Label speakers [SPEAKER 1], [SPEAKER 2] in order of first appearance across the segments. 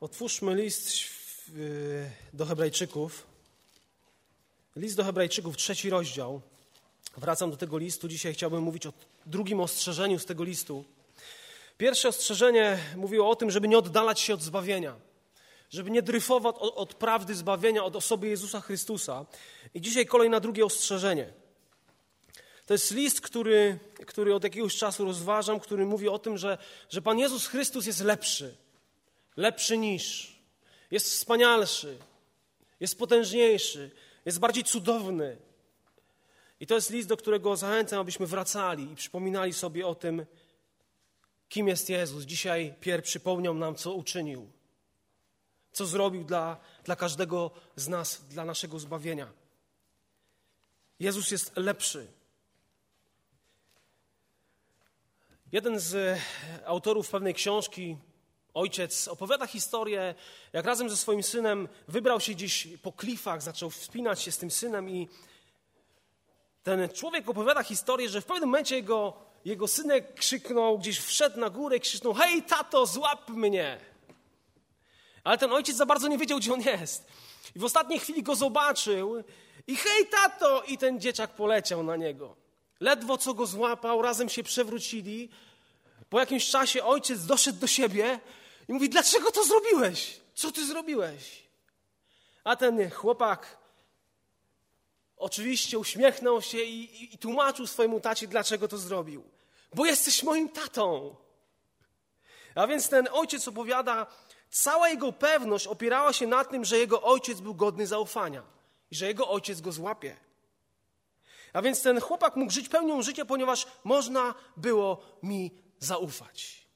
[SPEAKER 1] Otwórzmy list y, do Hebrajczyków. List do Hebrajczyków, trzeci rozdział. Wracam do tego listu. Dzisiaj chciałbym mówić o drugim ostrzeżeniu z tego listu. Pierwsze ostrzeżenie mówiło o tym, żeby nie oddalać się od zbawienia, żeby nie dryfować od, od prawdy zbawienia, od osoby Jezusa Chrystusa. I dzisiaj kolejne drugie ostrzeżenie. To jest list, który, który od jakiegoś czasu rozważam, który mówi o tym, że, że Pan Jezus Chrystus jest lepszy. Lepszy niż. Jest wspanialszy. Jest potężniejszy. Jest bardziej cudowny. I to jest list, do którego zachęcam, abyśmy wracali i przypominali sobie o tym, kim jest Jezus. Dzisiaj Pier przypomniał nam, co uczynił. Co zrobił dla, dla każdego z nas, dla naszego zbawienia. Jezus jest lepszy. Jeden z autorów pewnej książki, ojciec, opowiada historię, jak razem ze swoim synem wybrał się gdzieś po klifach, zaczął wspinać się z tym synem i ten człowiek opowiada historię, że w pewnym momencie jego, jego synek krzyknął, gdzieś wszedł na górę i krzyknął hej tato, złap mnie! Ale ten ojciec za bardzo nie wiedział, gdzie on jest. I w ostatniej chwili go zobaczył i hej tato! I ten dzieciak poleciał na niego. Ledwo co go złapał, razem się przewrócili. Po jakimś czasie ojciec doszedł do siebie i mówi: Dlaczego to zrobiłeś? Co ty zrobiłeś? A ten chłopak oczywiście uśmiechnął się i, i, i tłumaczył swojemu tacie, dlaczego to zrobił. Bo jesteś moim tatą. A więc ten ojciec opowiada, cała jego pewność opierała się na tym, że jego ojciec był godny zaufania i że jego ojciec go złapie. A więc ten chłopak mógł żyć pełnią życia, ponieważ można było mi zaufać.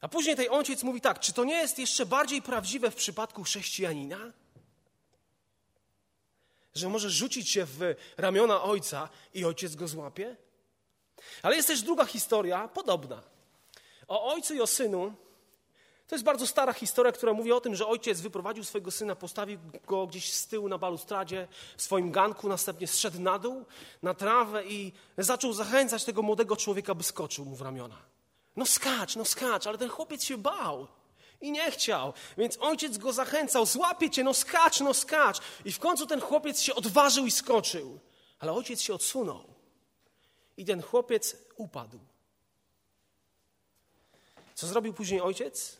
[SPEAKER 1] A później ten ojciec mówi tak: czy to nie jest jeszcze bardziej prawdziwe w przypadku chrześcijanina? Że może rzucić się w ramiona ojca i ojciec go złapie? Ale jest też druga historia, podobna. O ojcu i o synu, to jest bardzo stara historia, która mówi o tym, że ojciec wyprowadził swojego syna, postawił go gdzieś z tyłu na balustradzie w swoim ganku, następnie zszedł na dół, na trawę i zaczął zachęcać tego młodego człowieka, by skoczył mu w ramiona. No skacz, no skacz, ale ten chłopiec się bał i nie chciał. Więc ojciec go zachęcał, złapie cię, no skacz, no skacz. I w końcu ten chłopiec się odważył i skoczył. Ale ojciec się odsunął. I ten chłopiec upadł. Co zrobił później ojciec?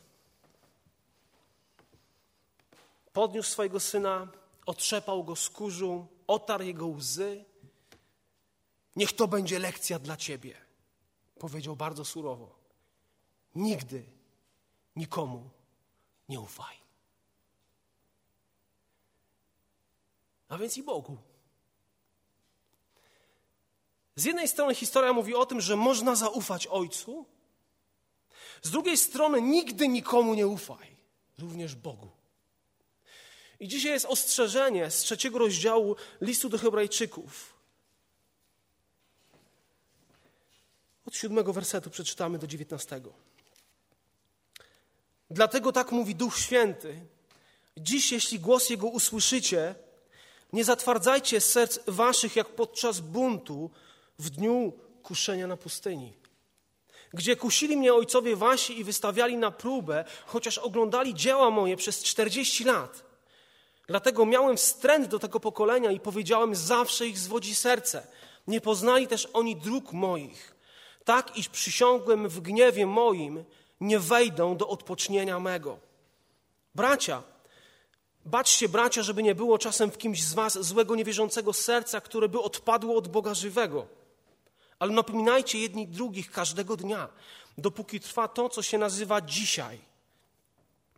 [SPEAKER 1] Podniósł swojego syna, otrzepał go z kurzu, otarł jego łzy. Niech to będzie lekcja dla ciebie, powiedział bardzo surowo. Nigdy nikomu nie ufaj. A więc i Bogu. Z jednej strony historia mówi o tym, że można zaufać Ojcu, z drugiej strony nigdy nikomu nie ufaj, również Bogu. I dzisiaj jest ostrzeżenie z trzeciego rozdziału listu do Hebrajczyków. Od siódmego wersetu przeczytamy do dziewiętnastego. Dlatego tak mówi Duch Święty. Dziś, jeśli głos Jego usłyszycie, nie zatwardzajcie serc waszych jak podczas buntu w dniu kuszenia na pustyni, gdzie kusili mnie ojcowie wasi i wystawiali na próbę, chociaż oglądali dzieła moje przez czterdzieści lat. Dlatego miałem wstręt do tego pokolenia i powiedziałem, zawsze ich zwodzi serce. Nie poznali też oni dróg moich. Tak, iż przysiągłem w gniewie moim, nie wejdą do odpocznienia mego. Bracia, baczcie, bracia, żeby nie było czasem w kimś z was złego, niewierzącego serca, które by odpadło od Boga żywego. Ale napominajcie jedni drugich każdego dnia, dopóki trwa to, co się nazywa dzisiaj.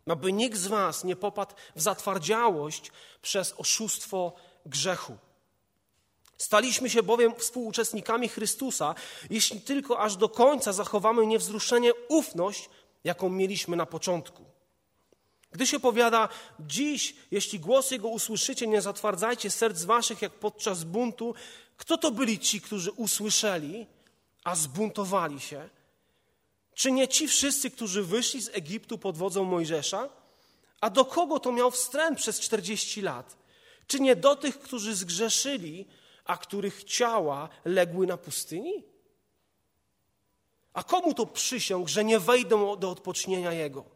[SPEAKER 1] Aby nikt z was nie popadł w zatwardziałość przez oszustwo grzechu. Staliśmy się bowiem współuczestnikami Chrystusa, jeśli tylko aż do końca zachowamy niewzruszenie ufność, jaką mieliśmy na początku. Gdy się powiada, dziś, jeśli głos Jego usłyszycie, nie zatwardzajcie serc waszych jak podczas buntu, kto to byli ci, którzy usłyszeli, a zbuntowali się? Czy nie ci wszyscy, którzy wyszli z Egiptu pod wodzą Mojżesza? A do kogo to miał wstręt przez czterdzieści lat? Czy nie do tych, którzy zgrzeszyli, a których ciała legły na pustyni? A komu to przysiąg, że nie wejdą do odpocznienia Jego?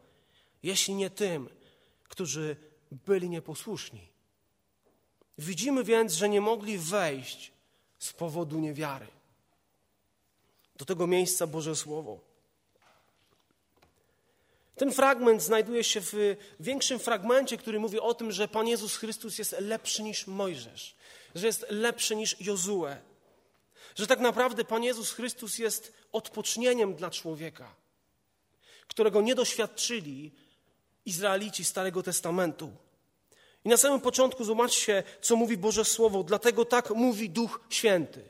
[SPEAKER 1] jeśli nie tym, którzy byli nieposłuszni. Widzimy więc, że nie mogli wejść z powodu niewiary. Do tego miejsca Boże Słowo. Ten fragment znajduje się w większym fragmencie, który mówi o tym, że Pan Jezus Chrystus jest lepszy niż Mojżesz, że jest lepszy niż Jozue, że tak naprawdę Pan Jezus Chrystus jest odpocznieniem dla człowieka, którego nie doświadczyli Izraelici Starego Testamentu. I na samym początku zobaczcie, co mówi Boże Słowo. Dlatego tak mówi Duch Święty.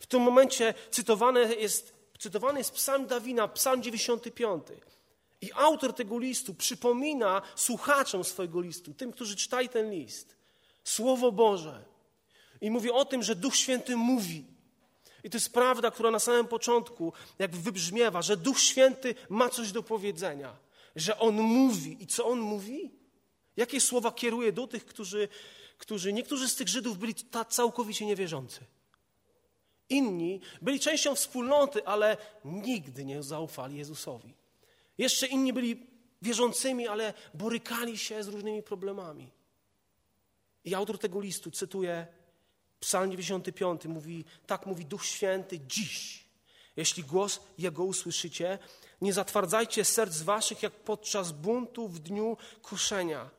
[SPEAKER 1] W tym momencie cytowany jest, cytowany jest psalm Dawina, psalm 95. I autor tego listu przypomina słuchaczom swojego listu, tym, którzy czytają ten list, Słowo Boże. I mówi o tym, że Duch Święty mówi. I to jest prawda, która na samym początku jak wybrzmiewa, że Duch Święty ma coś do powiedzenia, że On mówi. I co On mówi? Jakie słowa kieruje do tych, którzy, którzy niektórzy z tych Żydów byli całkowicie niewierzący. Inni byli częścią wspólnoty, ale nigdy nie zaufali Jezusowi. Jeszcze inni byli wierzącymi, ale borykali się z różnymi problemami. I autor tego listu cytuje Psalm 95, mówi, tak mówi Duch Święty dziś. Jeśli głos Jego usłyszycie, nie zatwardzajcie serc waszych jak podczas buntu w dniu kuszenia.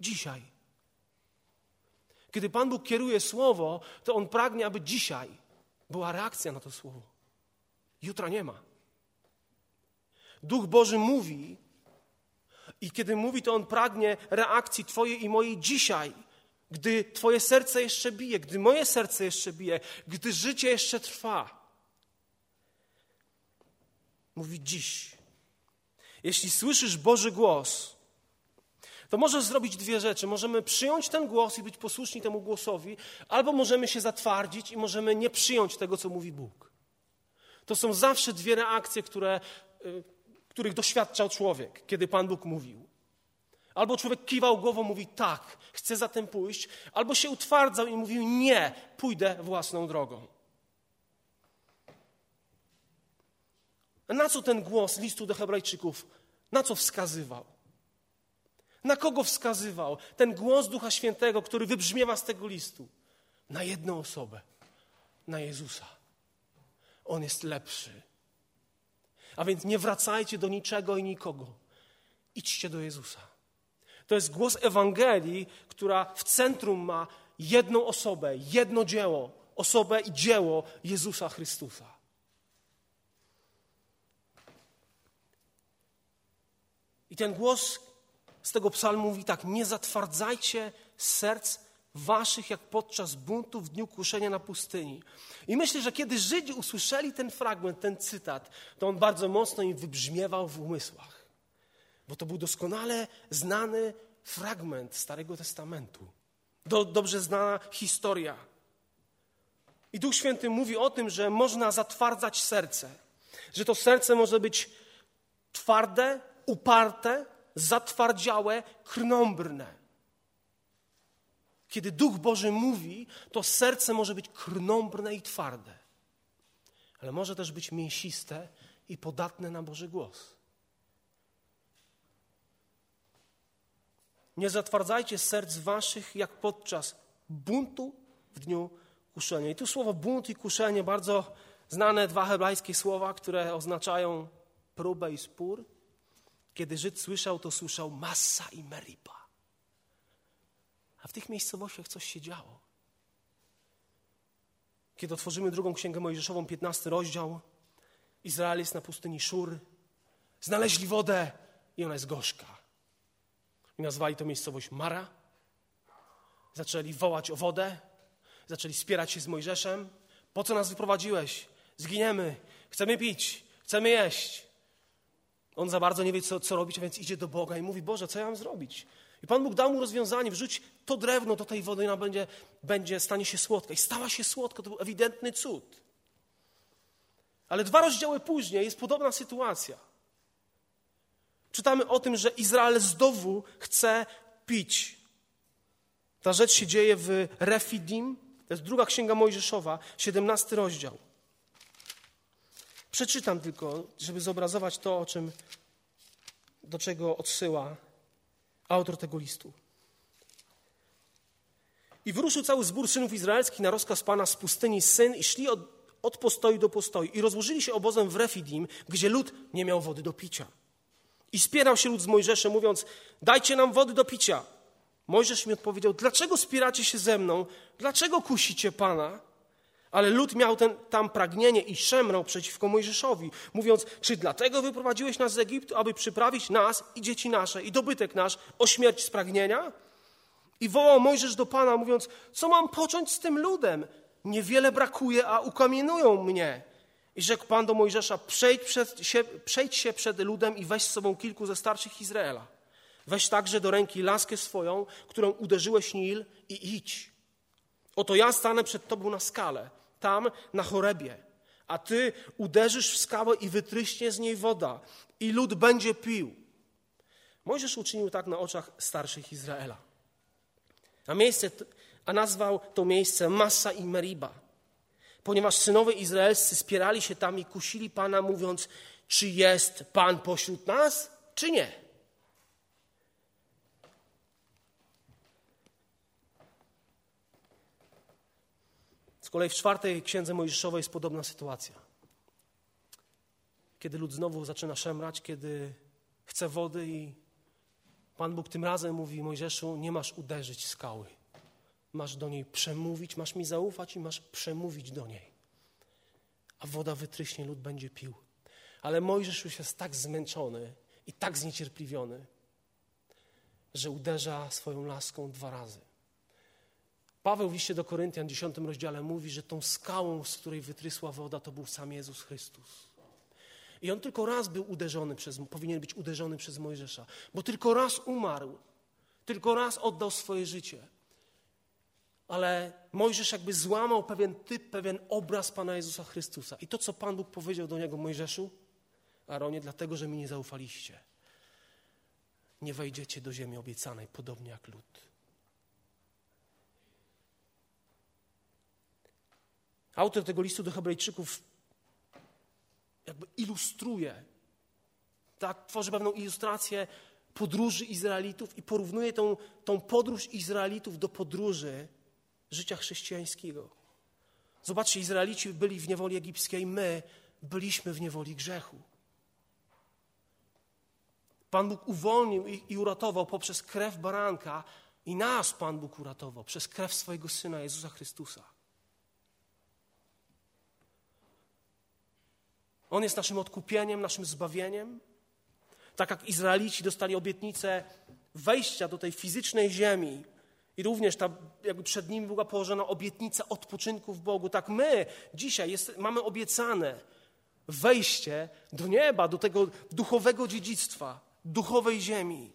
[SPEAKER 1] Dzisiaj. Kiedy Pan Bóg kieruje słowo, to On pragnie, aby dzisiaj była reakcja na to słowo. Jutra nie ma. Duch Boży mówi, i kiedy mówi, to On pragnie reakcji Twojej i mojej dzisiaj, gdy Twoje serce jeszcze bije, gdy moje serce jeszcze bije, gdy życie jeszcze trwa. Mówi dziś. Jeśli słyszysz Boży głos, to możesz zrobić dwie rzeczy. Możemy przyjąć ten głos i być posłuszni temu głosowi, albo możemy się zatwardzić i możemy nie przyjąć tego, co mówi Bóg. To są zawsze dwie reakcje, które y, których doświadczał człowiek, kiedy Pan Bóg mówił. Albo człowiek kiwał głową, mówi tak, chcę za tym pójść, albo się utwardzał i mówił nie, pójdę własną drogą. A na co ten głos listu do Hebrajczyków, na co wskazywał? Na kogo wskazywał ten głos Ducha Świętego, który wybrzmiewa z tego listu? Na jedną osobę, na Jezusa. On jest lepszy. A więc nie wracajcie do niczego i nikogo. Idźcie do Jezusa. To jest głos Ewangelii, która w centrum ma jedną osobę, jedno dzieło, osobę i dzieło Jezusa Chrystusa. I ten głos z tego psalmu mówi tak: Nie zatwardzajcie serc waszych, jak podczas buntu w dniu kuszenia na pustyni. I myślę, że kiedy Żydzi usłyszeli ten fragment, ten cytat, to on bardzo mocno im wybrzmiewał w umysłach. Bo to był doskonale znany fragment Starego Testamentu. Do, dobrze znana historia. I Duch Święty mówi o tym, że można zatwardzać serce. Że to serce może być twarde, uparte, zatwardziałe, krnąbrne. Kiedy Duch Boży mówi, to serce może być krnąbrne i twarde, ale może też być mięsiste i podatne na Boży głos. Nie zatwardzajcie serc waszych jak podczas buntu w dniu kuszenia. I tu słowo bunt i kuszenie, bardzo znane dwa hebrajskie słowa, które oznaczają próbę i spór. Kiedy Żyd słyszał, to słyszał massa i meripa. A w tych miejscowościach coś się działo. Kiedy otworzymy drugą księgę Mojżeszową, 15 rozdział, Izrael jest na pustyni Szur, znaleźli wodę i ona jest gorzka. I nazwali to miejscowość Mara. Zaczęli wołać o wodę, zaczęli spierać się z Mojżeszem. Po co nas wyprowadziłeś? Zginiemy, chcemy pić, chcemy jeść. On za bardzo nie wie, co, co robić, a więc idzie do Boga i mówi: Boże, co ja mam zrobić? I Pan Bóg dał mu rozwiązanie, wrzuć to drewno do tej wody i ona będzie, będzie, stanie się słodka. I stała się słodka, to był ewidentny cud. Ale dwa rozdziały później jest podobna sytuacja. Czytamy o tym, że Izrael znowu chce pić. Ta rzecz się dzieje w Refidim, to jest druga księga Mojżeszowa, 17 rozdział. Przeczytam tylko, żeby zobrazować to, o czym do czego odsyła autor tego listu. I wyruszył cały zbór synów izraelskich na rozkaz Pana z pustyni Syn i szli od, od postoju do postoju i rozłożyli się obozem w Refidim, gdzie lud nie miał wody do picia. I spierał się lud z Mojżeszem, mówiąc, dajcie nam wody do picia. Mojżesz mi odpowiedział, dlaczego spieracie się ze mną? Dlaczego kusicie Pana? Ale lud miał ten, tam pragnienie i szemrał przeciwko Mojżeszowi, mówiąc, czy dlatego wyprowadziłeś nas z Egiptu, aby przyprawić nas i dzieci nasze i dobytek nasz o śmierć z pragnienia? I wołał Mojżesz do Pana, mówiąc, co mam począć z tym ludem? Niewiele brakuje, a ukamienują mnie. I rzekł Pan do Mojżesza, przejdź, przed się, przejdź się przed ludem i weź z sobą kilku ze starszych Izraela. Weź także do ręki laskę swoją, którą uderzyłeś Nil i idź. Oto ja stanę przed tobą na skale, tam na chorebie, a ty uderzysz w skałę i wytryśnie z niej woda i lud będzie pił. Mojżesz uczynił tak na oczach starszych Izraela. A, miejsce, a nazwał to miejsce Massa i Meriba, ponieważ synowie izraelscy spierali się tam i kusili Pana, mówiąc, czy jest Pan pośród nas, czy nie. Z kolei w czwartej księdze Mojżeszowej jest podobna sytuacja. Kiedy lud znowu zaczyna szemrać, kiedy chce wody i Pan Bóg tym razem mówi Mojżeszu, nie masz uderzyć skały. Masz do niej przemówić, masz mi zaufać i masz przemówić do niej. A woda wytryśnie, lud będzie pił. Ale Mojżesz już jest tak zmęczony i tak zniecierpliwiony, że uderza swoją laską dwa razy. Paweł w liście do Koryntian, 10 rozdziale mówi, że tą skałą, z której wytrysła woda, to był sam Jezus Chrystus. I on tylko raz był uderzony przez, powinien być uderzony przez Mojżesza, bo tylko raz umarł, tylko raz oddał swoje życie. Ale Mojżesz jakby złamał pewien typ, pewien obraz Pana Jezusa Chrystusa. I to, co Pan Bóg powiedział do niego, Mojżeszu, Aaronie, dlatego, że mi nie zaufaliście, nie wejdziecie do ziemi obiecanej, podobnie jak lud. Autor tego listu do Hebrajczyków jakby ilustruje, tak, tworzy pewną ilustrację podróży Izraelitów i porównuje tą, tą podróż Izraelitów do podróży życia chrześcijańskiego. Zobaczcie, Izraelici byli w niewoli egipskiej, my byliśmy w niewoli grzechu. Pan Bóg uwolnił ich i uratował poprzez krew baranka i nas Pan Bóg uratował przez krew swojego Syna Jezusa Chrystusa. On jest naszym odkupieniem, naszym zbawieniem. Tak jak Izraelici dostali obietnicę wejścia do tej fizycznej ziemi i również ta, jakby przed nimi była położona obietnica odpoczynku w Bogu, tak my dzisiaj jest, mamy obiecane wejście do nieba, do tego duchowego dziedzictwa, duchowej ziemi.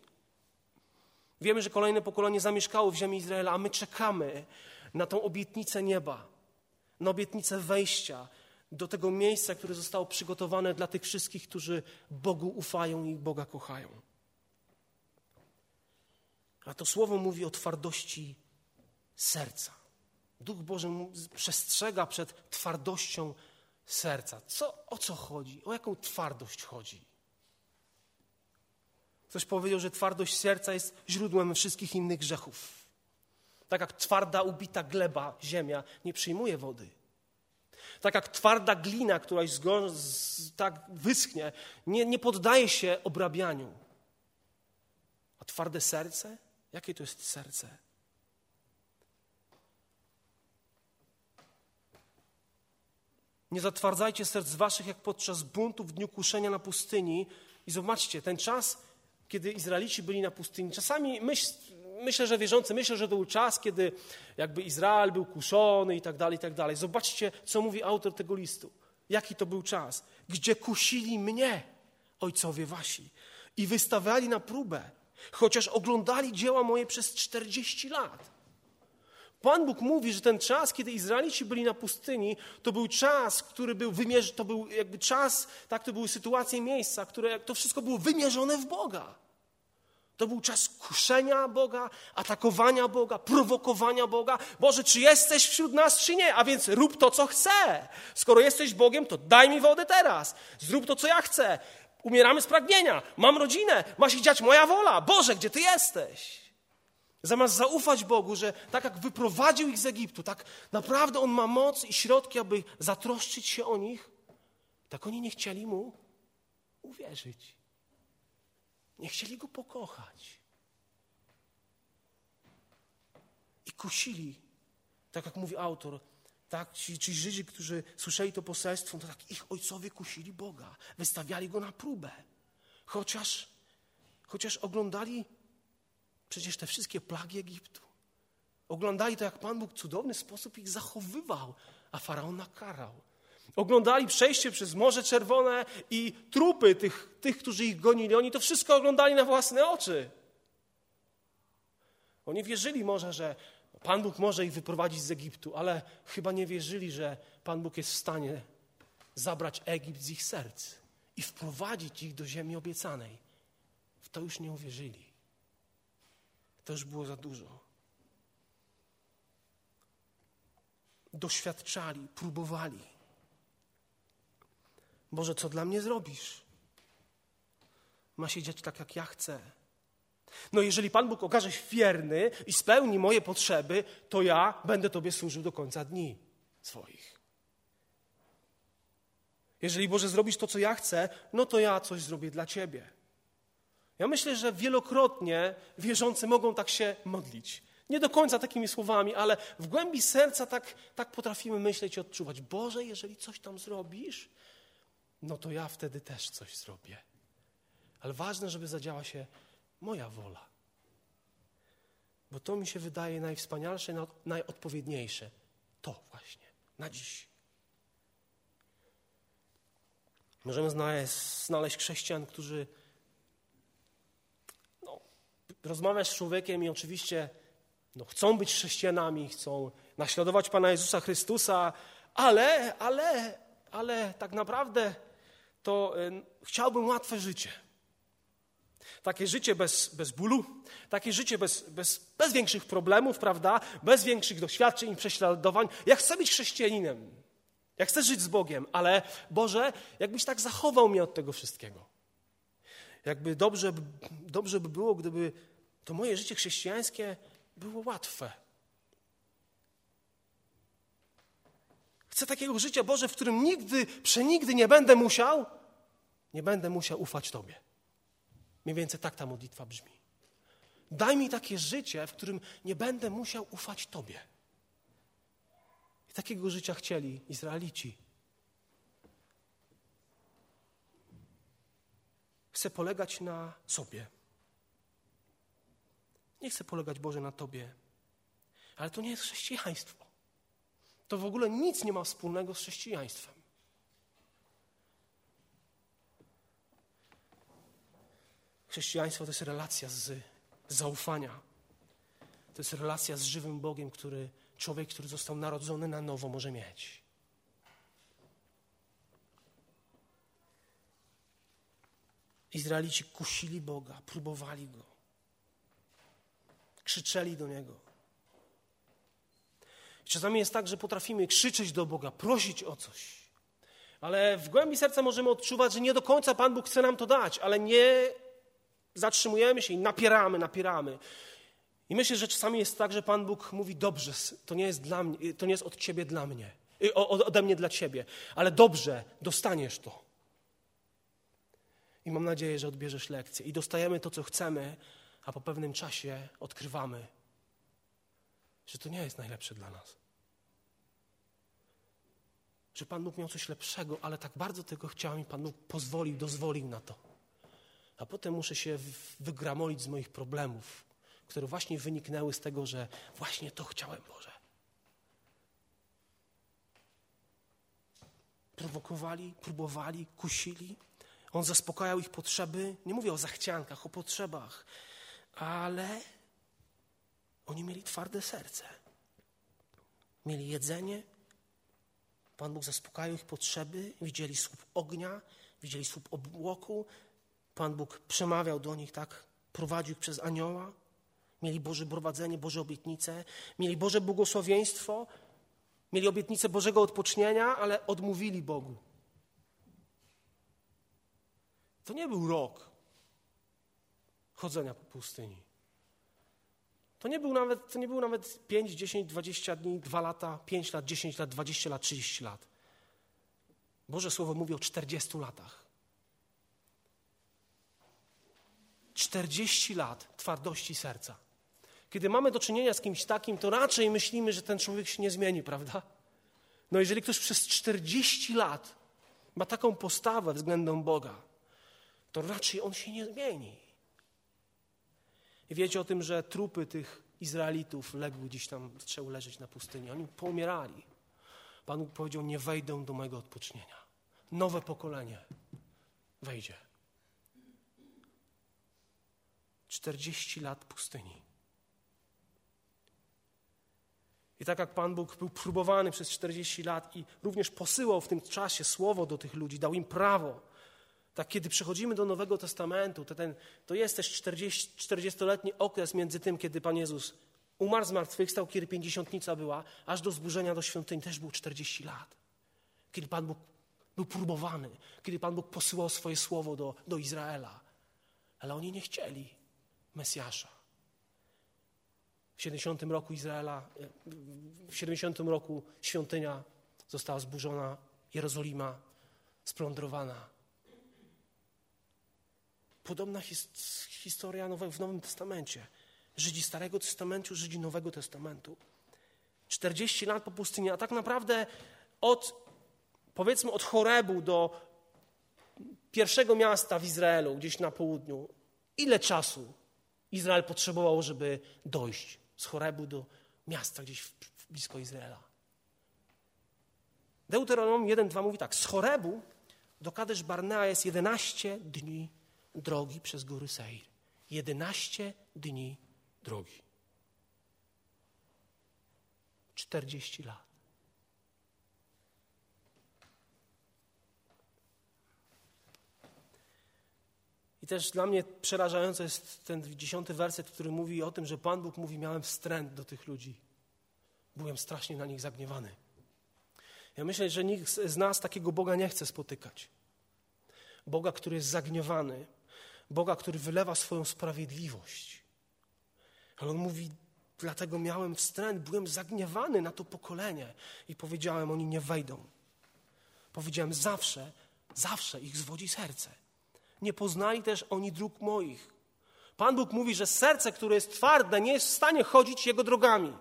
[SPEAKER 1] Wiemy, że kolejne pokolenie zamieszkało w ziemi Izraela, a my czekamy na tą obietnicę nieba, na obietnicę wejścia, do tego miejsca, które zostało przygotowane dla tych wszystkich, którzy Bogu ufają i Boga kochają. A to słowo mówi o twardości serca. Duch Boży przestrzega przed twardością serca. Co, o co chodzi? O jaką twardość chodzi? Ktoś powiedział, że twardość serca jest źródłem wszystkich innych grzechów. Tak jak twarda, ubita gleba, ziemia nie przyjmuje wody. Tak jak twarda glina, która tak wyschnie, nie, nie poddaje się obrabianiu. A twarde serce? Jakie to jest serce? Nie zatwardzajcie serc waszych jak podczas buntu w dniu kuszenia na pustyni. I zobaczcie, ten czas, kiedy Izraelici byli na pustyni, czasami myśl, myślę, że wierzący myślę, że to był czas, kiedy jakby Izrael był kuszony i tak dalej, i tak dalej. Zobaczcie, co mówi autor tego listu. Jaki to był czas, gdzie kusili mnie ojcowie wasi i wystawiali na próbę, chociaż oglądali dzieła moje przez 40 lat. Pan Bóg mówi, że ten czas, kiedy Izraelici byli na pustyni, to był czas, który był wymierzony, to był jakby czas, tak, to były sytuacje miejsca, które to wszystko było wymierzone w Boga. To był czas kuszenia Boga, atakowania Boga, prowokowania Boga. Boże, czy jesteś wśród nas, czy nie? A więc rób to, co chcę. Skoro jesteś Bogiem, to daj mi wodę teraz. Zrób to, co ja chcę. Umieramy z pragnienia. Mam rodzinę, ma się dziać moja wola. Boże, gdzie Ty jesteś? Zamiast zaufać Bogu, że tak jak wyprowadził ich z Egiptu, tak naprawdę On ma moc i środki, aby zatroszczyć się o nich, tak oni nie chcieli Mu uwierzyć. Nie chcieli Go pokochać. I kusili, tak jak mówi autor, tak, ci, ci Żydzi, którzy słyszeli to poselstwo, to tak ich ojcowie kusili Boga, wystawiali Go na próbę. Chociaż, chociaż oglądali przecież te wszystkie plagi Egiptu. Oglądali to, jak Pan Bóg w cudowny sposób ich zachowywał, a Faraon nakarał. Oglądali przejście przez Morze Czerwone i trupy tych, tych, którzy ich gonili. Oni to wszystko oglądali na własne oczy. Oni wierzyli może, że Pan Bóg może ich wyprowadzić z Egiptu, ale chyba nie wierzyli, że Pan Bóg jest w stanie zabrać Egipt z ich serc i wprowadzić ich do ziemi obiecanej. W to już nie uwierzyli. To już było za dużo. Doświadczali, próbowali. Boże, co dla mnie zrobisz? Ma się dziać tak, jak ja chcę. No jeżeli Pan Bóg okaże się wierny i spełni moje potrzeby, to ja będę Tobie służył do końca dni swoich. Jeżeli Boże zrobisz to, co ja chcę, no to ja coś zrobię dla Ciebie. Ja myślę, że wielokrotnie wierzący mogą tak się modlić. Nie do końca takimi słowami, ale w głębi serca tak, tak potrafimy myśleć i odczuwać. Boże, jeżeli coś tam zrobisz, no to ja wtedy też coś zrobię. Ale ważne, żeby zadziała się moja wola. Bo to mi się wydaje najwspanialsze, najodpowiedniejsze. To właśnie, na dziś. Możemy znaleźć, chrześcijan, którzy no, rozmawiasz z człowiekiem i oczywiście no, chcą być chrześcijanami, chcą naśladować Pana Jezusa Chrystusa, ale, ale, ale tak naprawdę to y, chciałbym łatwe życie. Takie życie bez, bez bólu, takie życie bez, bez, bez większych problemów, prawda? Bez większych doświadczeń i prześladowań. Ja chcę być chrześcijaninem. Ja chcę żyć z Bogiem, ale Boże, jakbyś tak zachował mnie od tego wszystkiego. Jakby dobrze, dobrze by było, gdyby to moje życie chrześcijańskie było łatwe. Chcę takiego życia, Boże, w którym nigdy, przenigdy nie będę musiał, nie będę musiał ufać Tobie. Mniej więcej tak ta modlitwa brzmi. Daj mi takie życie, w którym nie będę musiał ufać Tobie. I takiego życia chcieli Izraelici. Chcę polegać na sobie. Nie chcę polegać, Boże, na Tobie. Ale to nie jest chrześcijaństwo. To w ogóle nic nie ma wspólnego z chrześcijaństwem. Chrześcijaństwo to jest relacja z zaufania. To jest relacja z żywym Bogiem, który człowiek, który został narodzony na nowo, może mieć. Izraelici kusili Boga, próbowali go, krzyczeli do niego. Czasami jest tak, że potrafimy krzyczeć do Boga, prosić o coś, ale w głębi serca możemy odczuwać, że nie do końca Pan Bóg chce nam to dać, ale nie zatrzymujemy się i napieramy, napieramy. I myślę, że czasami jest tak, że Pan Bóg mówi: Dobrze, to nie jest, dla mnie, to nie jest od ciebie dla mnie, y, ode mnie dla ciebie, ale dobrze, dostaniesz to. I mam nadzieję, że odbierzesz lekcję. I dostajemy to, co chcemy, a po pewnym czasie odkrywamy, że to nie jest najlepsze dla nas. Że Pan Bóg miał coś lepszego, ale tak bardzo tego chciał i Pan Bóg pozwolił, dozwolił na to a potem muszę się wygramolić z moich problemów, które właśnie wyniknęły z tego, że właśnie to chciałem, Boże. Prowokowali, próbowali, kusili. On zaspokajał ich potrzeby. Nie mówię o zachciankach, o potrzebach, ale oni mieli twarde serce. Mieli jedzenie. Pan Bóg zaspokajał ich potrzeby. Widzieli słup ognia, widzieli słup obłoku, Pan Bóg przemawiał do nich, tak? Prowadził ich przez anioła. Mieli Boże prowadzenie, Boże obietnice, mieli Boże błogosławieństwo, mieli obietnicę Bożego odpocznienia, ale odmówili Bogu. To nie był rok chodzenia po pustyni. To nie był nawet, to nie był nawet 5, 10, 20 dni, 2 lata, 5 lat, 10 lat, 20 lat, 30 lat. Boże Słowo mówi o 40 latach. 40 lat twardości serca. Kiedy mamy do czynienia z kimś takim, to raczej myślimy, że ten człowiek się nie zmieni, prawda? No jeżeli ktoś przez 40 lat ma taką postawę względem Boga, to raczej on się nie zmieni. I wiecie o tym, że trupy tych Izraelitów legły gdzieś tam, zaczęły leżeć na pustyni. Oni poumierali. Pan powiedział, nie wejdą do mojego odpocznienia. Nowe pokolenie wejdzie. 40 lat pustyni. I tak jak Pan Bóg był próbowany przez 40 lat i również posyłał w tym czasie słowo do tych ludzi, dał im prawo. Tak kiedy przechodzimy do Nowego Testamentu, to, ten, to jest też 40, 40-letni okres między tym, kiedy Pan Jezus umarł z martwych, stał, kiedy pięćdziesiątnica była, aż do zburzenia do świątyni też było 40 lat. Kiedy Pan Bóg był próbowany, kiedy Pan Bóg posyłał swoje słowo do, do Izraela. Ale oni nie chcieli Mesjasza. W 70 roku Izraela, w 70 roku świątynia została zburzona, Jerozolima splądrowana. Podobna his, historia w Nowym Testamencie. Żydzi Starego Testamentu, Żydzi Nowego Testamentu. 40 lat po pustyni, a tak naprawdę od, powiedzmy, od Chorebu do pierwszego miasta w Izraelu, gdzieś na południu, ile czasu Izrael potrzebował, żeby dojść z Chorebu do miasta gdzieś w, w blisko Izraela? Deuteronom 1.2 mówi tak, z Chorebu do Kadesz Barnea jest 11 dni drogi przez góry Seir. 11 dni drogi. 40 lat. I też dla mnie przerażający jest ten dziesiąty werset, który mówi o tym, że Pan Bóg mówi, miałem wstręt do tych ludzi. Byłem strasznie na nich zagniewany. Ja myślę, że nikt z nas takiego Boga nie chce spotykać. Boga, który jest zagniewany, Boga, który wylewa swoją sprawiedliwość. Ale on mówi, dlatego miałem wstręt, byłem zagniewany na to pokolenie i powiedziałem, oni nie wejdą. Powiedziałem, zawsze, zawsze ich zwodzi serce. Nie poznali też oni dróg moich. Pan Bóg mówi, że serce, które jest twarde, nie jest w stanie chodzić Jego drogami.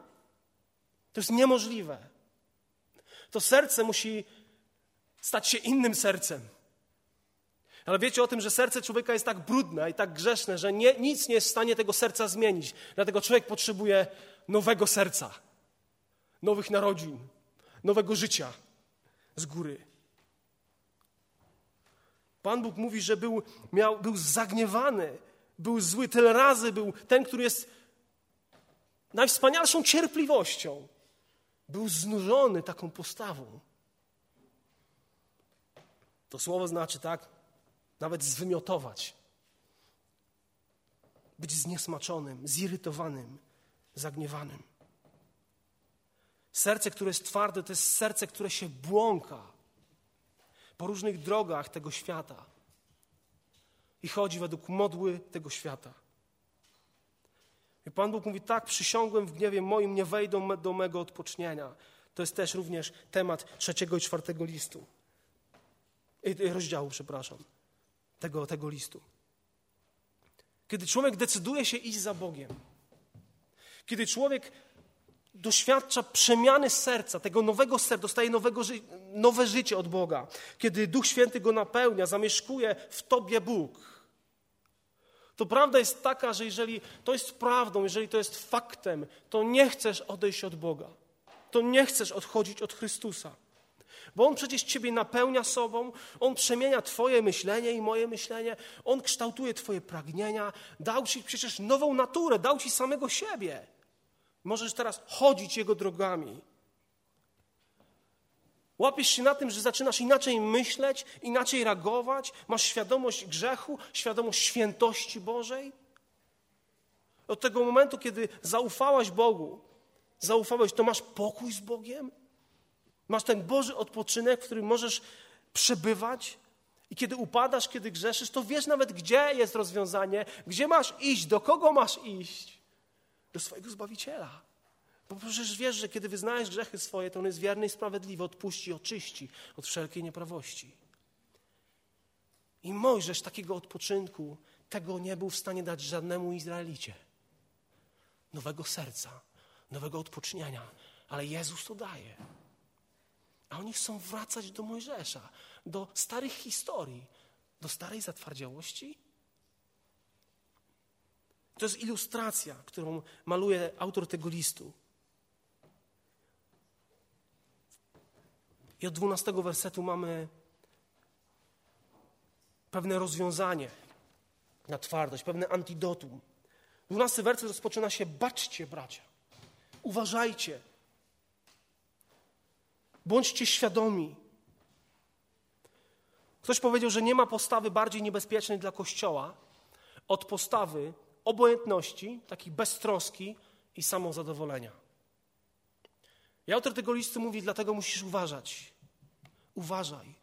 [SPEAKER 1] To jest niemożliwe. To serce musi stać się innym sercem. Ale wiecie o tym, że serce człowieka jest tak brudne i tak grzeszne, że nie, nic nie jest w stanie tego serca zmienić. Dlatego człowiek potrzebuje nowego serca, nowych narodzin, nowego życia z góry. Pan Bóg mówi, że był, miał, był zagniewany, był zły tyle razy, był ten, który jest najwspanialszą cierpliwością. Był znużony taką postawą. To słowo znaczy tak, nawet zwymiotować. Być zniesmaczonym, zirytowanym, zagniewanym. Serce, które jest twarde, to jest serce, które się błąka po różnych drogach tego świata i chodzi według modły tego świata. I Pan Bóg mówi: Tak, przysiągłem w gniewie moim, nie wejdą do mego odpocznienia. To jest też również temat trzeciego i czwartego listu. Rozdziału, przepraszam tego, tego listu. Kiedy człowiek decyduje się iść za Bogiem, kiedy człowiek doświadcza przemiany serca, tego nowego serca, dostaje nowego ży nowe życie od Boga, kiedy Duch Święty go napełnia, zamieszkuje w tobie Bóg. To prawda jest taka, że jeżeli to jest prawdą, jeżeli to jest faktem, to nie chcesz odejść od Boga. To nie chcesz odchodzić od Chrystusa. Bo On przecież Ciebie napełnia sobą, On przemienia Twoje myślenie i moje myślenie, On kształtuje Twoje pragnienia, dał Ci przecież nową naturę, dał Ci samego siebie. Możesz teraz chodzić Jego drogami. Łapiesz się na tym, że zaczynasz inaczej myśleć, inaczej reagować, masz świadomość grzechu, świadomość świętości Bożej. Od tego momentu, kiedy zaufałaś Bogu, zaufałeś, to masz pokój z Bogiem, Masz ten Boży odpoczynek, w którym możesz przebywać I kiedy upadasz, kiedy grzeszysz, to wiesz nawet, gdzie jest rozwiązanie, gdzie masz iść, do kogo masz iść. Do swojego Zbawiciela. Bo przecież wiesz, że kiedy wyznajesz grzechy swoje, to On jest wierny i sprawiedliwy, odpuści, oczyści od wszelkiej nieprawości. I Mojżesz takiego odpoczynku, tego nie był w stanie dać żadnemu Izraelicie. Nowego serca, nowego odpocznienia. Ale Jezus to daje. A oni chcą wracać do Mojżesza, do starych historii, do starej zatwardziałości. To jest ilustracja, którą maluje autor tego listu. I od dwunastego wersetu mamy pewne rozwiązanie na twardość, pewne antidotum. Dwunasty werset rozpoczyna się: baczcie, bracia, uważajcie, bądźcie świadomi. Ktoś powiedział, że nie ma postawy bardziej niebezpiecznej dla Kościoła od postawy obojętności, takiej beztroski i samozadowolenia. I autor tego listu mówi, dlatego musisz uważać. Uważaj.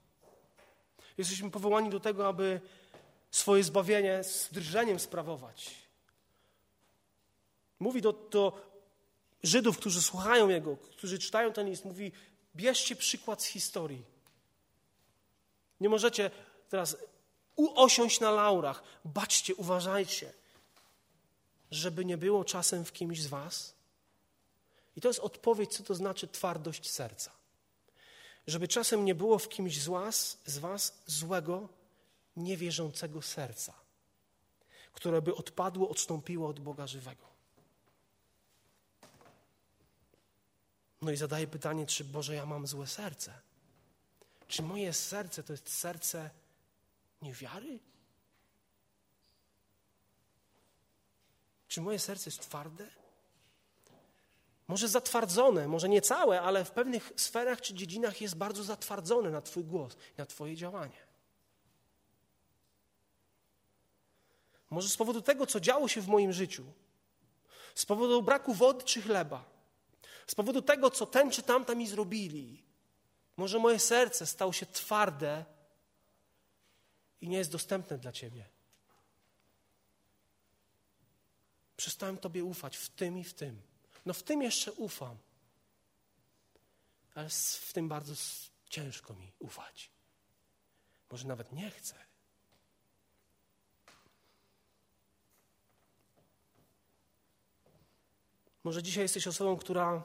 [SPEAKER 1] Jesteśmy powołani do tego, aby swoje zbawienie z drżeniem sprawować. Mówi do, do Żydów, którzy słuchają Jego, którzy czytają ten list, mówi, bierzcie przykład z historii. Nie możecie teraz uosiąść na laurach. Baczcie, uważajcie, żeby nie było czasem w kimś z was. I to jest odpowiedź, co to znaczy twardość serca. Żeby czasem nie było w kimś z was, z was złego, niewierzącego serca, które by odpadło, odstąpiło od Boga żywego. No i zadaję pytanie, czy Boże, ja mam złe serce? Czy moje serce to jest serce niewiary? Czy moje serce jest twarde? Może zatwardzone, może nie całe, ale w pewnych sferach czy dziedzinach jest bardzo zatwardzone na Twój głos, na Twoje działanie. Może z powodu tego, co działo się w moim życiu, z powodu braku wody czy chleba, z powodu tego, co ten czy tamta mi zrobili, może moje serce stało się twarde i nie jest dostępne dla Ciebie. Przestałem Tobie ufać w tym i w tym. No w tym jeszcze ufam, ale w tym bardzo ciężko mi ufać. Może nawet nie chcę. Może dzisiaj jesteś osobą, która,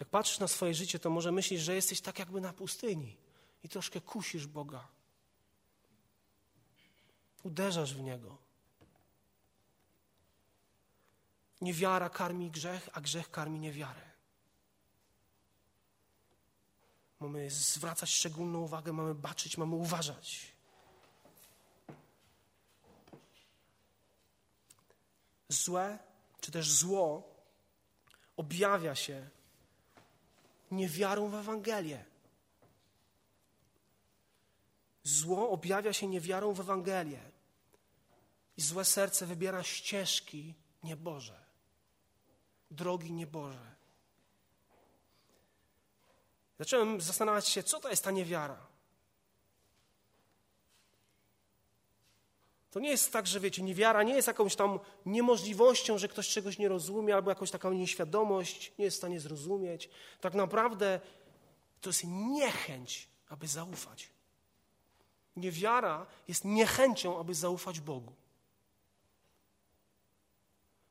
[SPEAKER 1] jak patrzysz na swoje życie, to może myślisz, że jesteś tak jakby na pustyni i troszkę kusisz Boga. Uderzasz w Niego. Niewiara karmi grzech, a grzech karmi niewiarę. Mamy zwracać szczególną uwagę, mamy baczyć, mamy uważać. Złe, czy też zło objawia się niewiarą w Ewangelię. Zło objawia się niewiarą w Ewangelię. I złe serce wybiera ścieżki nieboże, drogi nieboże. Zacząłem zastanawiać się, co to jest ta niewiara. To nie jest tak, że wiecie, niewiara nie jest jakąś tam niemożliwością, że ktoś czegoś nie rozumie, albo jakąś taką nieświadomość, nie jest w stanie zrozumieć. Tak naprawdę to jest niechęć, aby zaufać. Niewiara jest niechęcią, aby zaufać Bogu.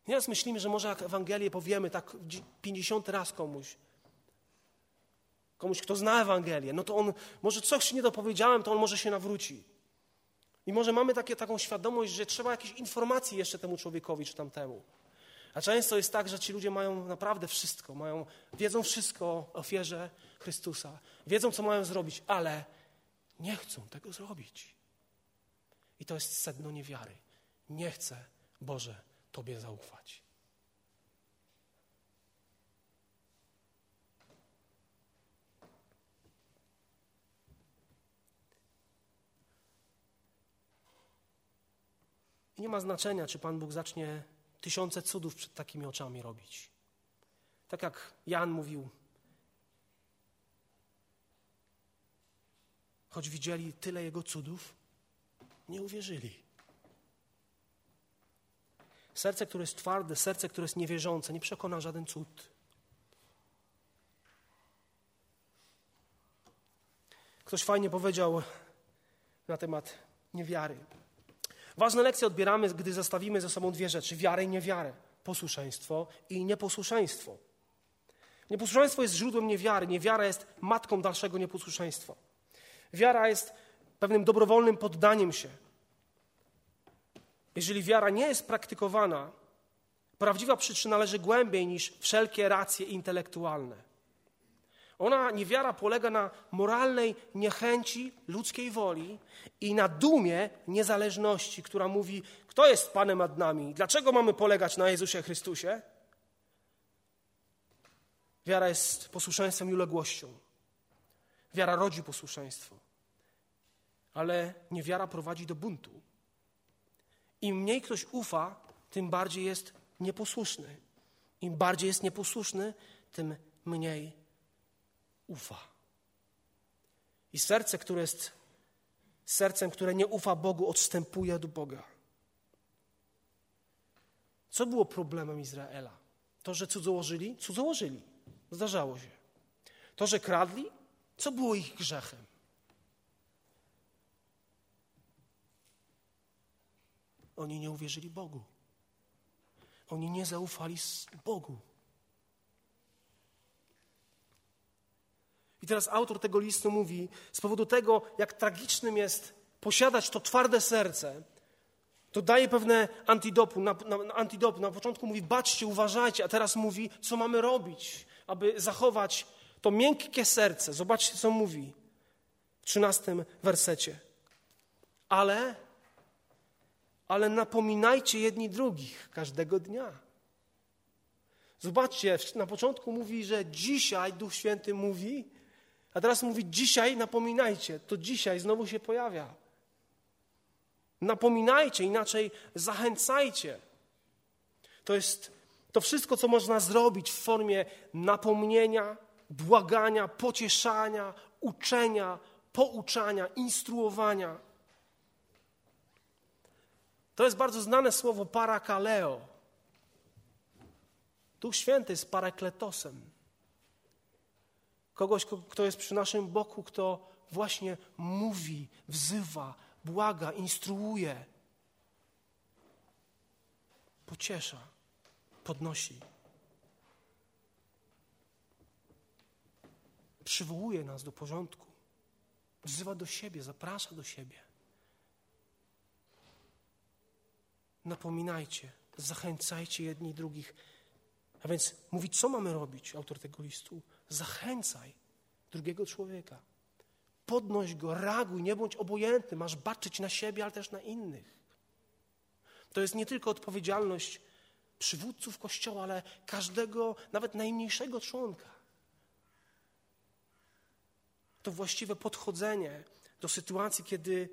[SPEAKER 1] Nieraz myślimy, że może jak Ewangelię powiemy tak pięćdziesiąty raz komuś, komuś, kto zna Ewangelię, no to on, może coś nie dopowiedziałem, to on może się nawróci. I może mamy takie, taką świadomość, że trzeba jakieś informacji jeszcze temu człowiekowi czy tamtemu. A często jest tak, że ci ludzie mają naprawdę wszystko, mają, wiedzą wszystko o ofierze Chrystusa, wiedzą, co mają zrobić, ale nie chcą tego zrobić. I to jest sedno niewiary. Nie chcę, Boże, Tobie zaufać. I nie ma znaczenia, czy Pan Bóg zacznie tysiące cudów przed takimi oczami robić. Tak jak Jan mówił, choć widzieli tyle Jego cudów, nie uwierzyli. Serce, które jest twarde, serce, które jest niewierzące, nie przekona żaden cud. Ktoś fajnie powiedział na temat niewiary. Ważne lekcje odbieramy, gdy zestawimy ze sobą dwie rzeczy: wiarę i niewiarę, posłuszeństwo i nieposłuszeństwo. Nieposłuszeństwo jest źródłem niewiary, niewiara jest matką dalszego nieposłuszeństwa. Wiara jest pewnym dobrowolnym poddaniem się. Jeżeli wiara nie jest praktykowana, prawdziwa przyczyna leży głębiej niż wszelkie racje intelektualne. Ona, niewiara, polega na moralnej niechęci ludzkiej woli i na dumie niezależności, która mówi, kto jest Panem nad nami, dlaczego mamy polegać na Jezusie Chrystusie. Wiara jest posłuszeństwem i uległością. Wiara rodzi posłuszeństwo. Ale niewiara prowadzi do buntu. Im mniej ktoś ufa, tym bardziej jest nieposłuszny. Im bardziej jest nieposłuszny, tym mniej ufa. I serce, które jest sercem, które nie ufa Bogu, odstępuje od Boga. Co było problemem Izraela? To, że cudzołożyli? Cudzołożyli. Zdarzało się. To, że kradli? Co było ich grzechem? Oni nie uwierzyli Bogu. Oni nie zaufali Bogu. I teraz autor tego listu mówi, z powodu tego, jak tragicznym jest posiadać to twarde serce, to daje pewne antidopu. Na, na, antidopu. na początku mówi, baczcie, uważajcie, a teraz mówi, co mamy robić, aby zachować to miękkie serce. Zobaczcie, co mówi w trzynastym wersecie. Ale, ale napominajcie jedni drugich każdego dnia. Zobaczcie, na początku mówi, że dzisiaj Duch Święty mówi, a teraz mówi: dzisiaj napominajcie. To dzisiaj znowu się pojawia. Napominajcie, inaczej zachęcajcie. To jest to wszystko, co można zrobić w formie napomnienia, błagania, pocieszania, uczenia, pouczania, instruowania. To jest bardzo znane słowo parakaleo. Duch Święty jest parakletosem kogoś, kto jest przy naszym boku, kto właśnie mówi, wzywa, błaga, instruuje, pociesza, podnosi. Przywołuje nas do porządku, wzywa do siebie, zaprasza do siebie. Napominajcie, zachęcajcie jedni drugich. A więc mówi, co mamy robić, autor tego listu? Zachęcaj drugiego człowieka. Podnoś go, reaguj, nie bądź obojętny, masz baczyć na siebie, ale też na innych. To jest nie tylko odpowiedzialność przywódców Kościoła, ale każdego, nawet najmniejszego członka. To właściwe podchodzenie do sytuacji, kiedy,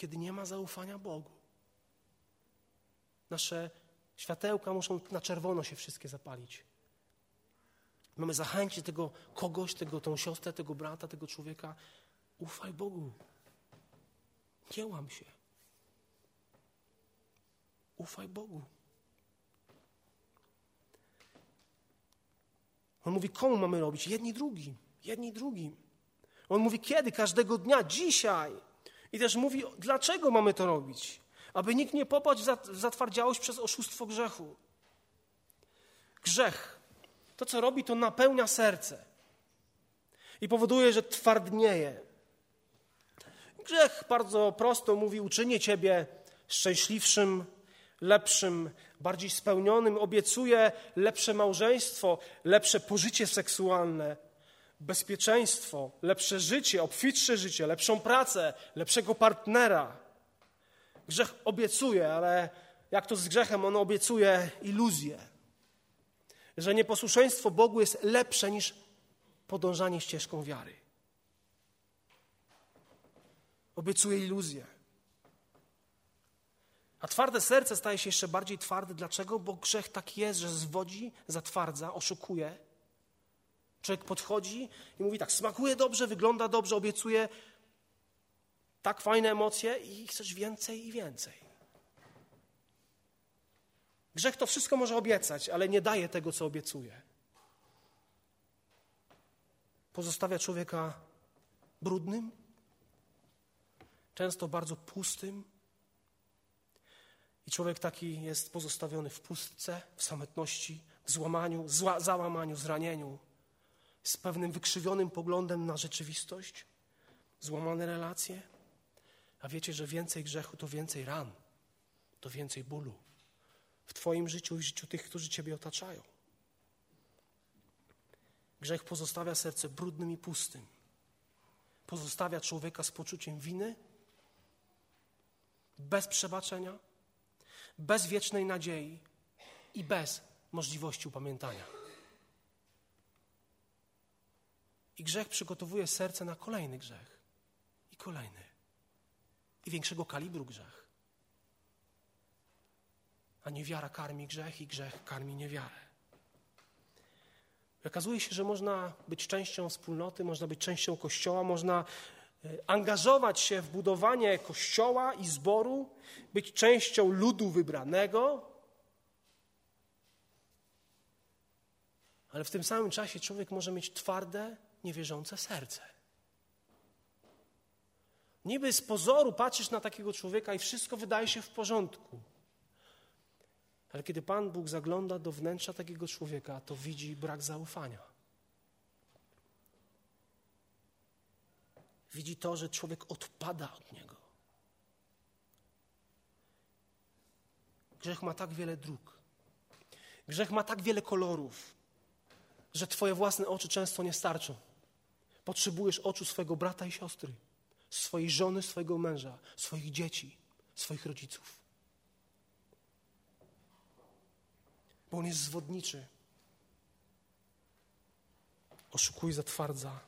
[SPEAKER 1] kiedy nie ma zaufania Bogu. Nasze światełka muszą na czerwono się wszystkie zapalić. Mamy zachęcić tego kogoś, tego, tą siostrę, tego brata, tego człowieka. Ufaj Bogu. Nie łam się. Ufaj Bogu. On mówi, komu mamy robić? Jedni drugim. Jedni drugim. On mówi, kiedy? Każdego dnia, dzisiaj. I też mówi, dlaczego mamy to robić? Aby nikt nie popadł w zatwardziałość przez oszustwo grzechu. Grzech to, co robi, to napełnia serce i powoduje, że twardnieje. Grzech bardzo prosto mówi: uczynię ciebie szczęśliwszym, lepszym, bardziej spełnionym, obiecuje lepsze małżeństwo, lepsze pożycie seksualne, bezpieczeństwo, lepsze życie, obfitsze życie, lepszą pracę, lepszego partnera. Grzech obiecuje, ale jak to z grzechem, on obiecuje iluzję że nieposłuszeństwo Bogu jest lepsze niż podążanie ścieżką wiary. Obiecuje iluzję. A twarde serce staje się jeszcze bardziej twarde. Dlaczego? Bo grzech tak jest, że zwodzi, zatwardza, oszukuje. Człowiek podchodzi i mówi tak, smakuje dobrze, wygląda dobrze, obiecuje tak fajne emocje i chcesz więcej i więcej. Grzech to wszystko może obiecać, ale nie daje tego, co obiecuje. Pozostawia człowieka brudnym, często bardzo pustym. I człowiek taki jest pozostawiony w pustce, w samotności, w złamaniu, zła, załamaniu, zranieniu, z pewnym wykrzywionym poglądem na rzeczywistość, złamane relacje. A wiecie, że więcej grzechu to więcej ran, to więcej bólu w Twoim życiu i w życiu tych, którzy Ciebie otaczają. Grzech pozostawia serce brudnym i pustym. Pozostawia człowieka z poczuciem winy, bez przebaczenia, bez wiecznej nadziei i bez możliwości upamiętania. I grzech przygotowuje serce na kolejny grzech i kolejny i większego kalibru grzech. A niewiara karmi grzech i grzech karmi niewiarę. Okazuje się, że można być częścią wspólnoty, można być częścią kościoła, można e, angażować się w budowanie kościoła i zboru, być częścią ludu wybranego, ale w tym samym czasie człowiek może mieć twarde, niewierzące serce. Niby z pozoru patrzysz na takiego człowieka i wszystko wydaje się w porządku. Ale kiedy Pan Bóg zagląda do wnętrza takiego człowieka, to widzi brak zaufania. Widzi to, że człowiek odpada od niego. Grzech ma tak wiele dróg. Grzech ma tak wiele kolorów, że Twoje własne oczy często nie starczą. Potrzebujesz oczu swojego brata i siostry, swojej żony, swojego męża, swoich dzieci, swoich rodziców. bo on jest zwodniczy. Oszukuje, zatwardza.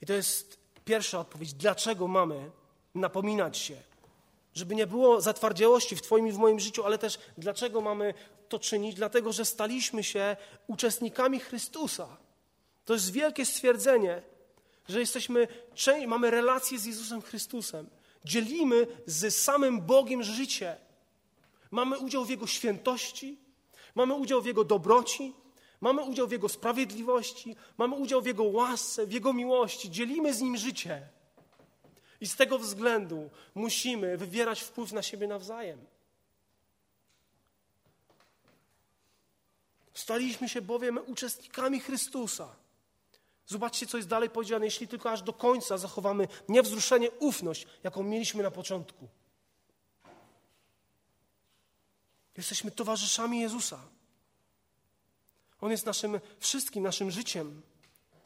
[SPEAKER 1] I to jest pierwsza odpowiedź. Dlaczego mamy napominać się? Żeby nie było zatwardziałości w Twoim i w moim życiu, ale też dlaczego mamy to czynić? Dlatego, że staliśmy się uczestnikami Chrystusa. To jest wielkie stwierdzenie, że jesteśmy, mamy relację z Jezusem Chrystusem. Dzielimy z samym Bogiem życie. Mamy udział w Jego świętości, mamy udział w Jego dobroci, mamy udział w Jego sprawiedliwości, mamy udział w Jego łasce, w Jego miłości, dzielimy z Nim życie. I z tego względu musimy wywierać wpływ na siebie nawzajem. Staliśmy się bowiem uczestnikami Chrystusa. Zobaczcie, co jest dalej powiedziane. Jeśli tylko aż do końca zachowamy niewzruszenie ufność, jaką mieliśmy na początku. Jesteśmy towarzyszami Jezusa. On jest naszym wszystkim, naszym życiem.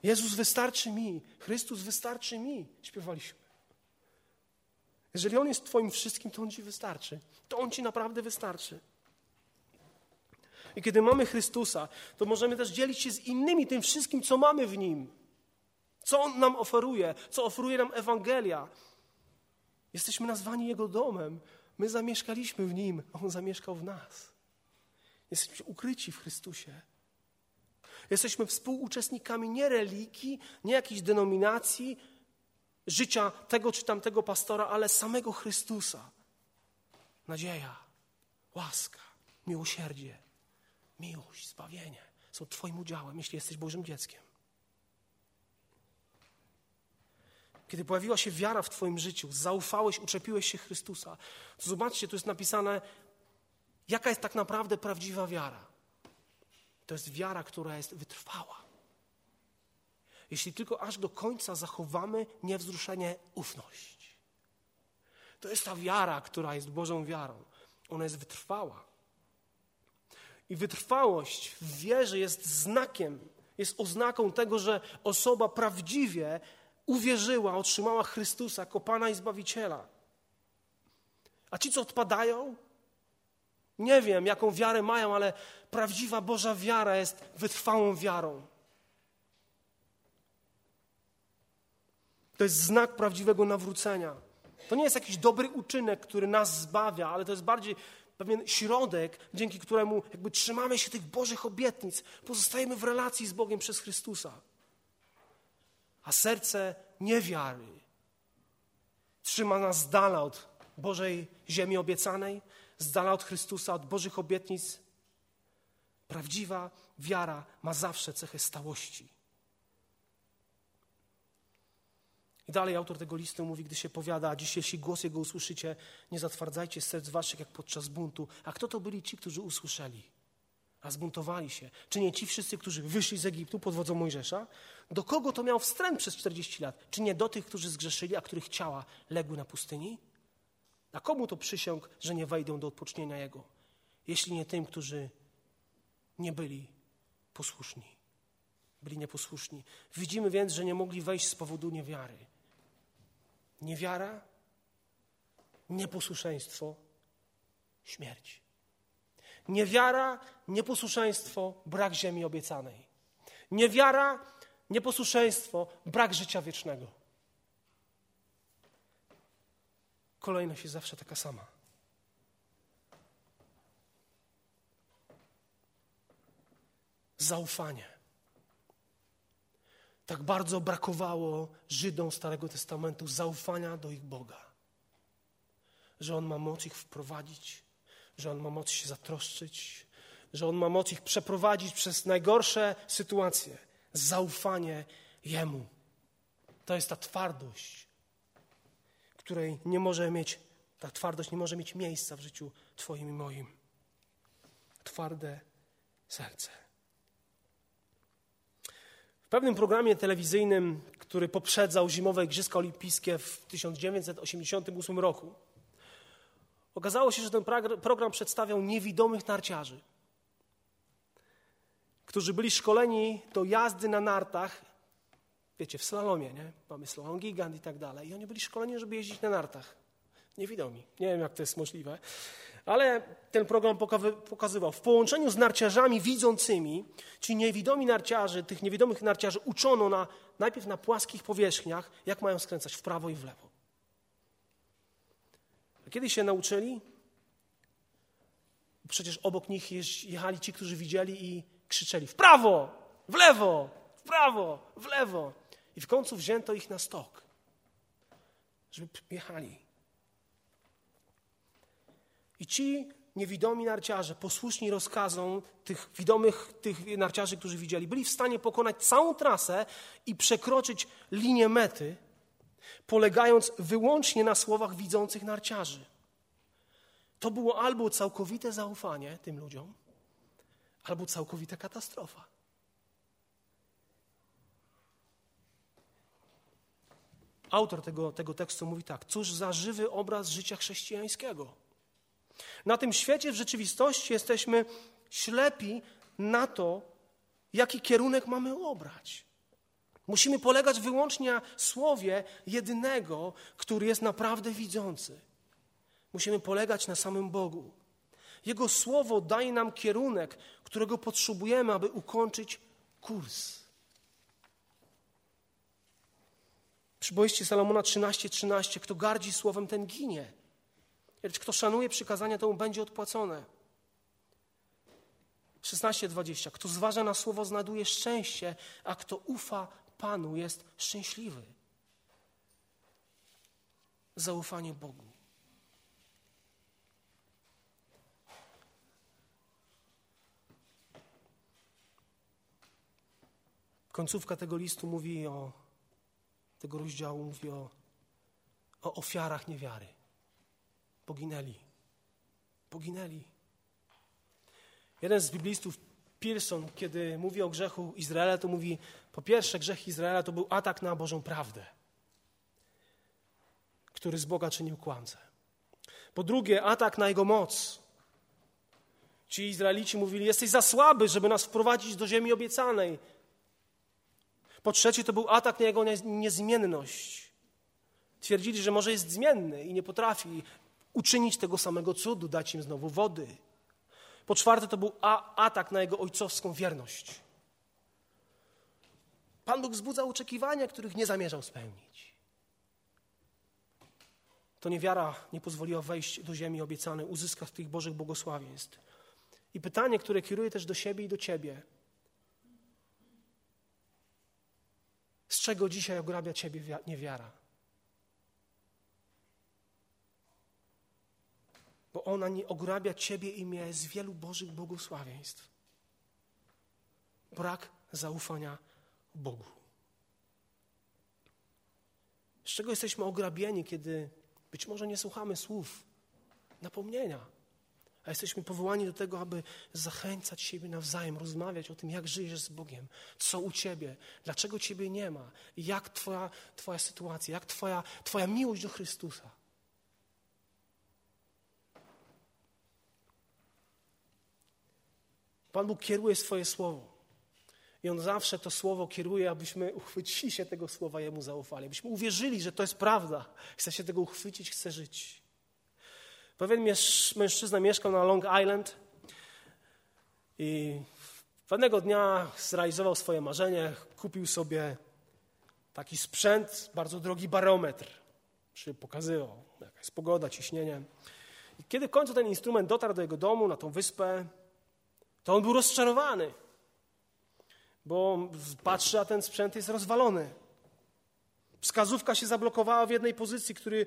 [SPEAKER 1] Jezus wystarczy mi, Chrystus wystarczy mi, śpiewaliśmy. Jeżeli On jest Twoim wszystkim, to On Ci wystarczy. To On Ci naprawdę wystarczy. I kiedy mamy Chrystusa, to możemy też dzielić się z innymi tym wszystkim, co mamy w Nim. Co On nam oferuje, co oferuje nam Ewangelia. Jesteśmy nazwani Jego domem. My zamieszkaliśmy w Nim, a On zamieszkał w nas. Jesteśmy ukryci w Chrystusie. Jesteśmy współuczestnikami nie religii, nie jakiejś denominacji, życia tego czy tamtego pastora, ale samego Chrystusa. Nadzieja, łaska, miłosierdzie, miłość, zbawienie są Twoim udziałem, jeśli jesteś Bożym dzieckiem. Kiedy pojawiła się wiara w Twoim życiu, zaufałeś, uczepiłeś się Chrystusa, to zobaczcie, tu jest napisane, jaka jest tak naprawdę prawdziwa wiara. To jest wiara, która jest wytrwała. Jeśli tylko aż do końca zachowamy niewzruszenie ufność. To jest ta wiara, która jest Bożą wiarą. Ona jest wytrwała. I wytrwałość w wierze jest znakiem, jest oznaką tego, że osoba prawdziwie uwierzyła, otrzymała Chrystusa jako Pana i Zbawiciela. A ci, co odpadają, nie wiem, jaką wiarę mają, ale prawdziwa Boża wiara jest wytrwałą wiarą. To jest znak prawdziwego nawrócenia. To nie jest jakiś dobry uczynek, który nas zbawia, ale to jest bardziej pewien środek, dzięki któremu jakby trzymamy się tych Bożych obietnic, pozostajemy w relacji z Bogiem przez Chrystusa. A serce niewiary trzyma nas z dala od Bożej ziemi obiecanej, z dala od Chrystusa, od Bożych obietnic. Prawdziwa wiara ma zawsze cechę stałości. I dalej autor tego listu mówi, gdy się powiada, dziś jeśli głos Jego usłyszycie, nie zatwardzajcie serc waszych jak podczas buntu. A kto to byli ci, którzy usłyszeli, a zbuntowali się? Czy nie ci wszyscy, którzy wyszli z Egiptu pod wodzą Mojżesza? Do kogo to miał wstręt przez 40 lat? Czy nie do tych, którzy zgrzeszyli, a których ciała legły na pustyni? A komu to przysiąg, że nie wejdą do odpocznienia Jego? Jeśli nie tym, którzy nie byli posłuszni. Byli nieposłuszni. Widzimy więc, że nie mogli wejść z powodu niewiary. Niewiara, nieposłuszeństwo, śmierć. Niewiara, nieposłuszeństwo, brak ziemi obiecanej. Niewiara, nieposłuszeństwo, brak życia wiecznego. Kolejność jest zawsze taka sama. Zaufanie tak bardzo brakowało Żydom Starego Testamentu zaufania do ich Boga. Że On ma moc ich wprowadzić, że On ma moc się zatroszczyć, że On ma moc ich przeprowadzić przez najgorsze sytuacje. Zaufanie Jemu. To jest ta twardość, której nie może mieć, ta twardość nie może mieć miejsca w życiu Twoim i moim. Twarde serce pewnym programie telewizyjnym, który poprzedzał zimowe Igrzyska Olimpijskie w 1988 roku, okazało się, że ten program przedstawiał niewidomych narciarzy, którzy byli szkoleni do jazdy na nartach, wiecie, w slalomie, nie? Mamy slalom gigant i tak dalej. I oni byli szkoleni, żeby jeździć na nartach. Niewidomi. Nie wiem, jak to jest możliwe. Ale ten program pokazywał, w połączeniu z narciarzami widzącymi, ci niewidomi narciarzy, tych niewidomych narciarzy uczono na, najpierw na płaskich powierzchniach, jak mają skręcać w prawo i w lewo. A kiedy się nauczyli, przecież obok nich jechali ci, którzy widzieli i krzyczeli w prawo, w lewo, w prawo, w lewo. I w końcu wzięto ich na stok, żeby jechali. I ci niewidomi narciarze, posłuszni rozkazom tych widomych, tych narciarzy, którzy widzieli, byli w stanie pokonać całą trasę i przekroczyć linię mety, polegając wyłącznie na słowach widzących narciarzy. To było albo całkowite zaufanie tym ludziom, albo całkowita katastrofa. Autor tego, tego tekstu mówi tak: Cóż za żywy obraz życia chrześcijańskiego. Na tym świecie w rzeczywistości jesteśmy ślepi na to, jaki kierunek mamy obrać. Musimy polegać wyłącznie na słowie jedynego, który jest naprawdę widzący. Musimy polegać na samym Bogu. Jego słowo daje nam kierunek, którego potrzebujemy, aby ukończyć kurs. Przyboiście Salomona 13:13, 13, kto gardzi słowem, ten ginie. Lecz kto szanuje przykazania, to mu będzie odpłacone. 16:20. Kto zważa na słowo, znajduje szczęście, a kto ufa Panu, jest szczęśliwy. Zaufanie Bogu. Końcówka tego listu mówi o, tego rozdziału mówi o, o ofiarach niewiary poginęli. Poginęli. Jeden z biblistów, Pearson, kiedy mówi o grzechu Izraela, to mówi, po pierwsze, grzech Izraela to był atak na Bożą prawdę, który z Boga czynił kłamcę. Po drugie, atak na Jego moc. Ci Izraelici mówili, jesteś za słaby, żeby nas wprowadzić do ziemi obiecanej. Po trzecie, to był atak na Jego niezmienność. Twierdzili, że może jest zmienny i nie potrafi uczynić tego samego cudu, dać im znowu wody. Po czwarte, to był atak na jego ojcowską wierność. Pan Bóg wzbudzał oczekiwania, których nie zamierzał spełnić. to niewiara nie pozwoliła wejść do ziemi obiecanej, uzyskać tych Bożych błogosławieństw. I pytanie, które kieruję też do siebie i do ciebie. Z czego dzisiaj ograbia ciebie niewiara? Bo ona nie ograbia ciebie i mnie z wielu Bożych błogosławieństw. Brak zaufania Bogu. Z czego jesteśmy ograbieni, kiedy być może nie słuchamy słów napomnienia, a jesteśmy powołani do tego, aby zachęcać siebie nawzajem, rozmawiać o tym, jak żyjesz z Bogiem, co u Ciebie, dlaczego Ciebie nie ma, jak Twoja, twoja sytuacja, jak twoja, twoja miłość do Chrystusa. Pan Bóg kieruje swoje słowo. I On zawsze to słowo kieruje, abyśmy uchwycili się tego słowa Jemu zaufali, abyśmy uwierzyli, że to jest prawda. Chce się tego uchwycić, chce żyć. Pewien mężczyzna mieszkał na Long Island i pewnego dnia zrealizował swoje marzenie, kupił sobie taki sprzęt, bardzo drogi barometr, który pokazywał, jaka jest pogoda, ciśnienie. I kiedy w końcu ten instrument dotarł do jego domu, na tą wyspę, to on był rozczarowany bo patrzy, a ten sprzęt jest rozwalony. Wskazówka się zablokowała w jednej pozycji, który,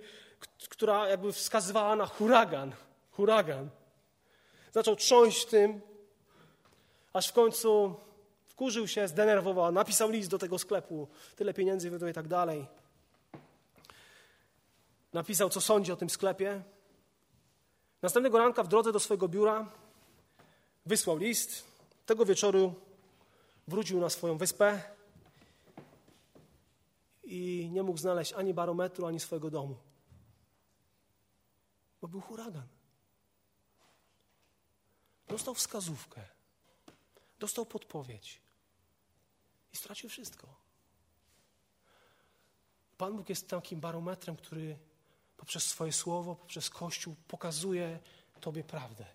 [SPEAKER 1] która jakby wskazywała na huragan. Huragan. Zaczął trząść tym, aż w końcu wkurzył się, zdenerwował, napisał list do tego sklepu, tyle pieniędzy wydał i tak dalej. Napisał, co sądzi o tym sklepie. Następnego ranka w drodze do swojego biura wysłał list. Tego wieczoru wrócił na swoją wyspę i nie mógł znaleźć ani barometru, ani swojego domu. Bo był huragan. Dostał wskazówkę, dostał podpowiedź i stracił wszystko. Pan Bóg jest takim barometrem, który poprzez swoje słowo, poprzez Kościół pokazuje Tobie prawdę.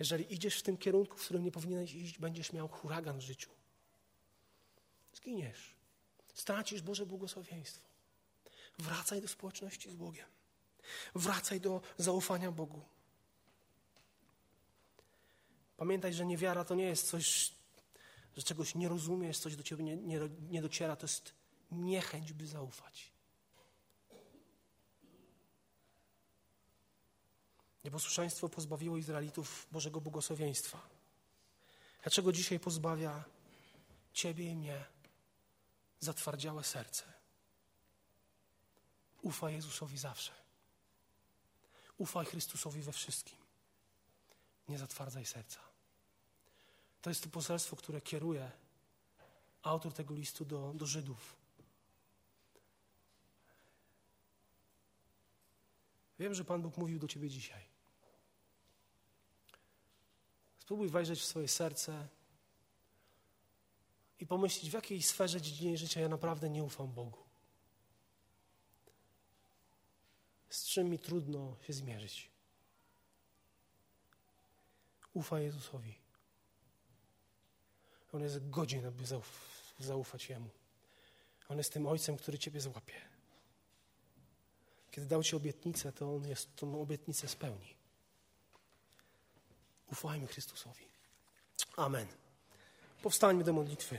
[SPEAKER 1] Jeżeli idziesz w tym kierunku, w którym nie powinieneś iść, będziesz miał huragan w życiu. Zginiesz. Stracisz Boże błogosławieństwo. Wracaj do społeczności z Bogiem. Wracaj do zaufania Bogu. Pamiętaj, że niewiara to nie jest coś, że czegoś nie rozumiesz, coś do ciebie nie, nie, nie dociera. To jest niechęć, by zaufać. Nieposłuszeństwo pozbawiło Izraelitów Bożego błogosławieństwa. Dlaczego dzisiaj pozbawia Ciebie i mnie zatwardziałe serce? Ufaj Jezusowi zawsze. Ufaj Chrystusowi we wszystkim. Nie zatwardzaj serca. To jest to poselstwo, które kieruje autor tego listu do, do Żydów. Wiem, że Pan Bóg mówił do Ciebie dzisiaj. Spróbuj wejrzeć w swoje serce i pomyśleć, w jakiej sferze dziedzinie życia ja naprawdę nie ufam Bogu. Z czym mi trudno się zmierzyć. Ufaj Jezusowi. On jest godzien, aby zaufać Jemu. On jest tym Ojcem, który Ciebie złapie. Kiedy dał Ci obietnicę, to On jest tą obietnicę spełni. Ufajmy Chrystusowi. Amen. Powstańmy do modlitwy.